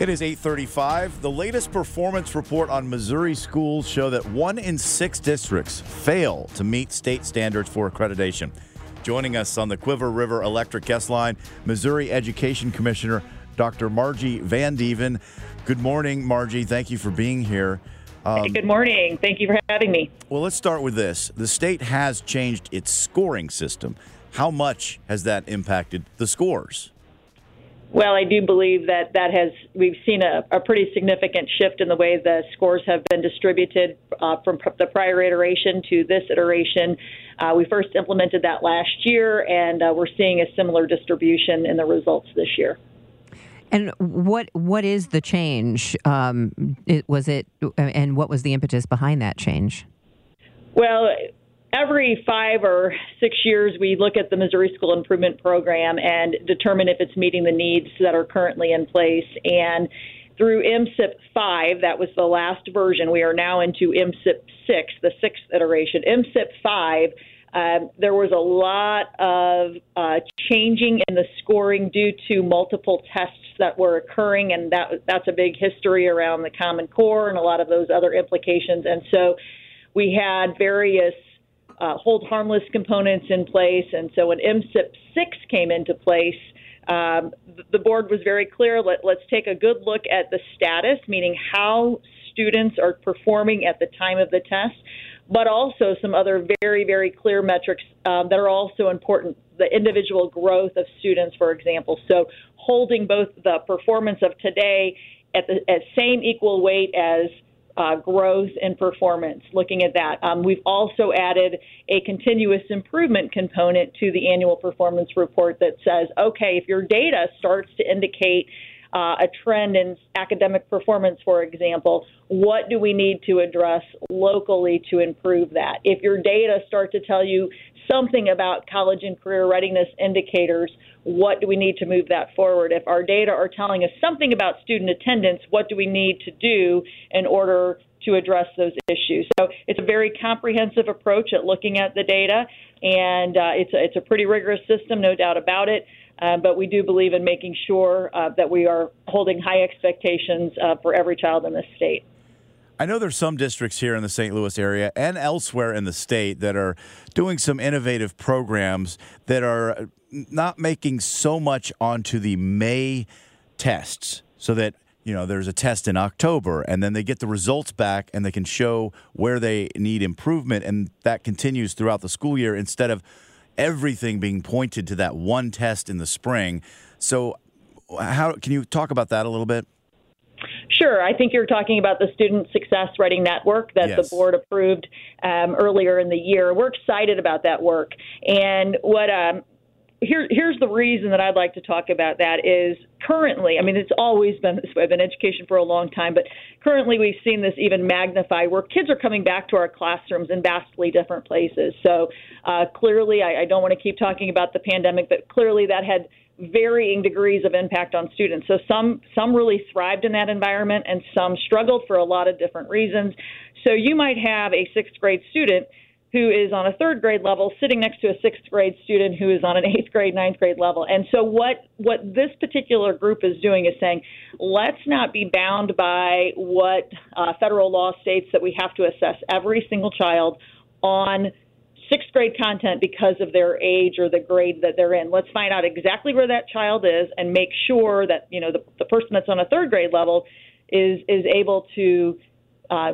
It is 8:35. The latest performance report on Missouri schools show that 1 in 6 districts fail to meet state standards for accreditation. Joining us on the Cuivre River Electric Guest Line, Missouri Education Commissioner Dr. Margie Vandeven. Good morning, Margie. Thank you for being here. Um, Good morning. Thank you for having me. well, let's start with this. The state has changed its scoring system. How much has that impacted the scores? Well, I do believe that that has we've seen a, a pretty significant shift in the way the scores have been distributed uh, from pr- the prior iteration to this iteration. Uh, we first implemented that last year, and uh, we're seeing a similar distribution in the results this year. And what what is the change? Um, it, was it, and what was the impetus behind that change? Well, every five or six years, we look at the Missouri School Improvement Program and determine if it's meeting the needs that are currently in place. And through MSIP 5, that was the last version, we are now into MSIP 6, the sixth iteration. MSIP 5 um, there was a lot of uh, changing in the scoring due to multiple tests that were occurring, and that that's a big history around the Common Core and a lot of those other implications. And so we had various uh, hold harmless components in place, and so when MSIP six came into place. Um, the board was very clear. Let, let's take a good look at the status, meaning how students are performing at the time of the test but also some other very, very clear metrics um, that are also important. The individual growth of students, for example. So holding both the performance of today at the at same equal weight as uh, growth and performance. Looking at that, um, we've also added a continuous improvement component to the annual performance report that says, okay, if your data starts to indicate uh, a trend in academic performance, for example, what do we need to address locally to improve that? If your data start to tell you something about college and career readiness indicators, what do we need to move that forward? If our data are telling us something about student attendance, what do we need to do in order to address those issues? So it's a very comprehensive approach at looking at the data, and uh, it's a, it's a pretty rigorous system, no doubt about it. Uh, but we do believe in making sure uh, that we are holding high expectations uh, for every child in this state. I know there's some districts here in the St. Louis area and elsewhere in the state that are doing some innovative programs that are not making so much onto the May tests so that you know there's a test in October and then they get the results back and they can show where they need improvement and that continues throughout the school year instead of everything being pointed to that one test in the spring. So how can you talk about that a little bit? Sure. I think you're talking about the Student Success Writing Network that Yes. the board approved um, earlier in the year. We're excited about that work. And what um, here, here's the reason that I'd like to talk about that is currently, I mean, it's always been this way. I've been in education for a long time, but currently we've seen this even magnify where kids are coming back to our classrooms in vastly different places. So uh, clearly, I, I don't want to keep talking about the pandemic, but clearly that had varying degrees of impact on students. So some some really thrived in that environment and some struggled for a lot of different reasons. So you might have a 6th grade student who is on a 3rd grade level sitting next to a 6th grade student who is on an 8th grade, ninth grade level. And so what what this particular group is doing is saying, let's not be bound by what uh, federal law states that we have to assess every single child on sixth grade content because of their age or the grade that they're in. Let's find out exactly where that child is and make sure that you know the, the person that's on a third grade level is is able to uh,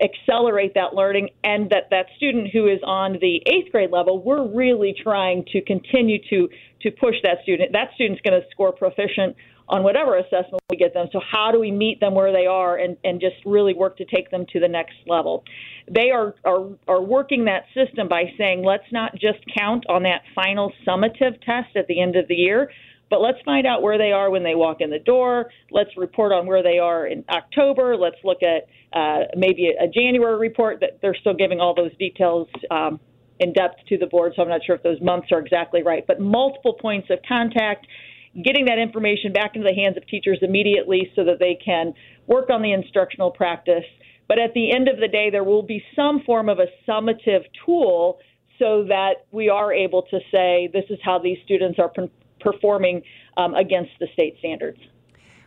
accelerate that learning, and that that student who is on the eighth grade level, we're really trying to continue to to push that student. That student's going to score proficient on whatever assessment we get them. So how do we meet them where they are and, and just really work to take them to the next level? They are, are are working that system by saying let's not just count on that final summative test at the end of the year, but let's find out where they are when they walk in the door. Let's report on where they are in October. Let's look at uh, maybe a, January report that they're still giving all those details um, in depth to the board. So I'm not sure if those months are exactly right, but multiple points of contact getting that information back into the hands of teachers immediately so that they can work on the instructional practice. But at the end of the day, there will be some form of a summative tool so that we are able to say this is how these students are performing um, against the state standards.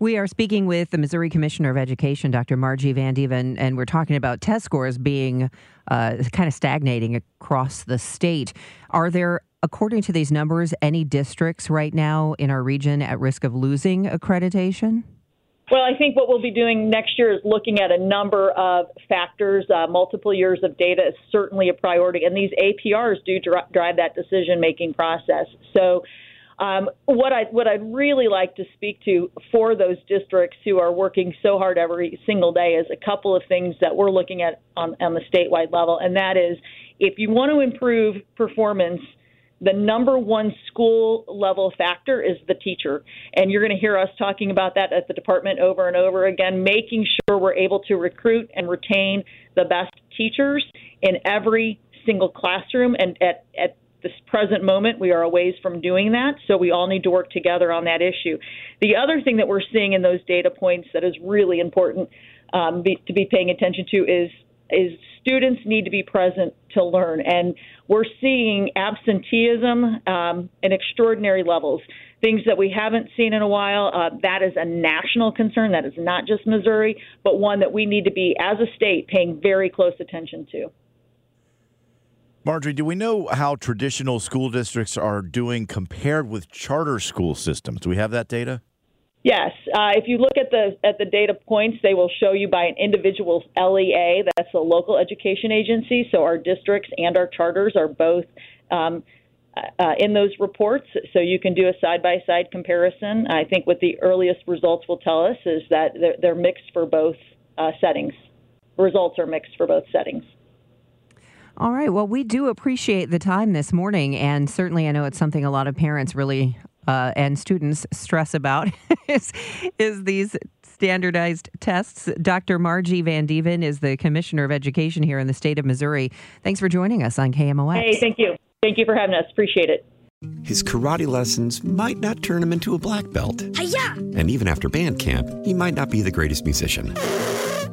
We are speaking with the Missouri Commissioner of Education, Dr. Margie Vandeven, and we're talking about test scores being uh, kind of stagnating across the state. Are there, according to these numbers, any districts right now in our region at risk of losing accreditation? Well, I think what we'll be doing next year is looking at a number of factors. Uh, multiple years of data is certainly a priority, and these APRs do drive that decision making process. So, um, what I what I'd really like to speak to for those districts who are working so hard every single day is a couple of things that we're looking at on, on the statewide level, and that is if you want to improve performance the number one school level factor is the teacher. And you're going to hear us talking about that at the department over and over again, making sure we're able to recruit and retain the best teachers in every single classroom. And at, at this present moment, we are a ways from doing that, so we all need to work together on that issue. The other thing that we're seeing in those data points that is really important um, be, to be paying attention to is is students need to be present to learn, and we're seeing absenteeism um, in extraordinary levels. Things that we haven't seen in a while. Uh, that is a national concern. That is not just Missouri, but one that we need to be, as a state, paying very close attention to. Marjorie, do we know how traditional school districts are doing compared with charter school systems? Do we have that data? Yes, uh, if you look at the at the data points, they will show you by an individual's LEA. That's a local education agency. So our districts and our charters are both um, uh, in those reports. So you can do a side by side comparison. I think what the earliest results will tell us is that they're, they're mixed for both uh, settings. Results are mixed for both settings. All right. Well, we do appreciate the time this morning, and certainly I know it's something a lot of parents really uh, and students stress about is, is these standardized tests. Dr. Margie Vandeven is the Commissioner of Education here in the state of Missouri. Thanks for joining us on KMOX. Hey, thank you. Thank you for having us. Appreciate it. His karate lessons might not turn him into a black belt. Hi-ya! And even after band camp, he might not be the greatest musician.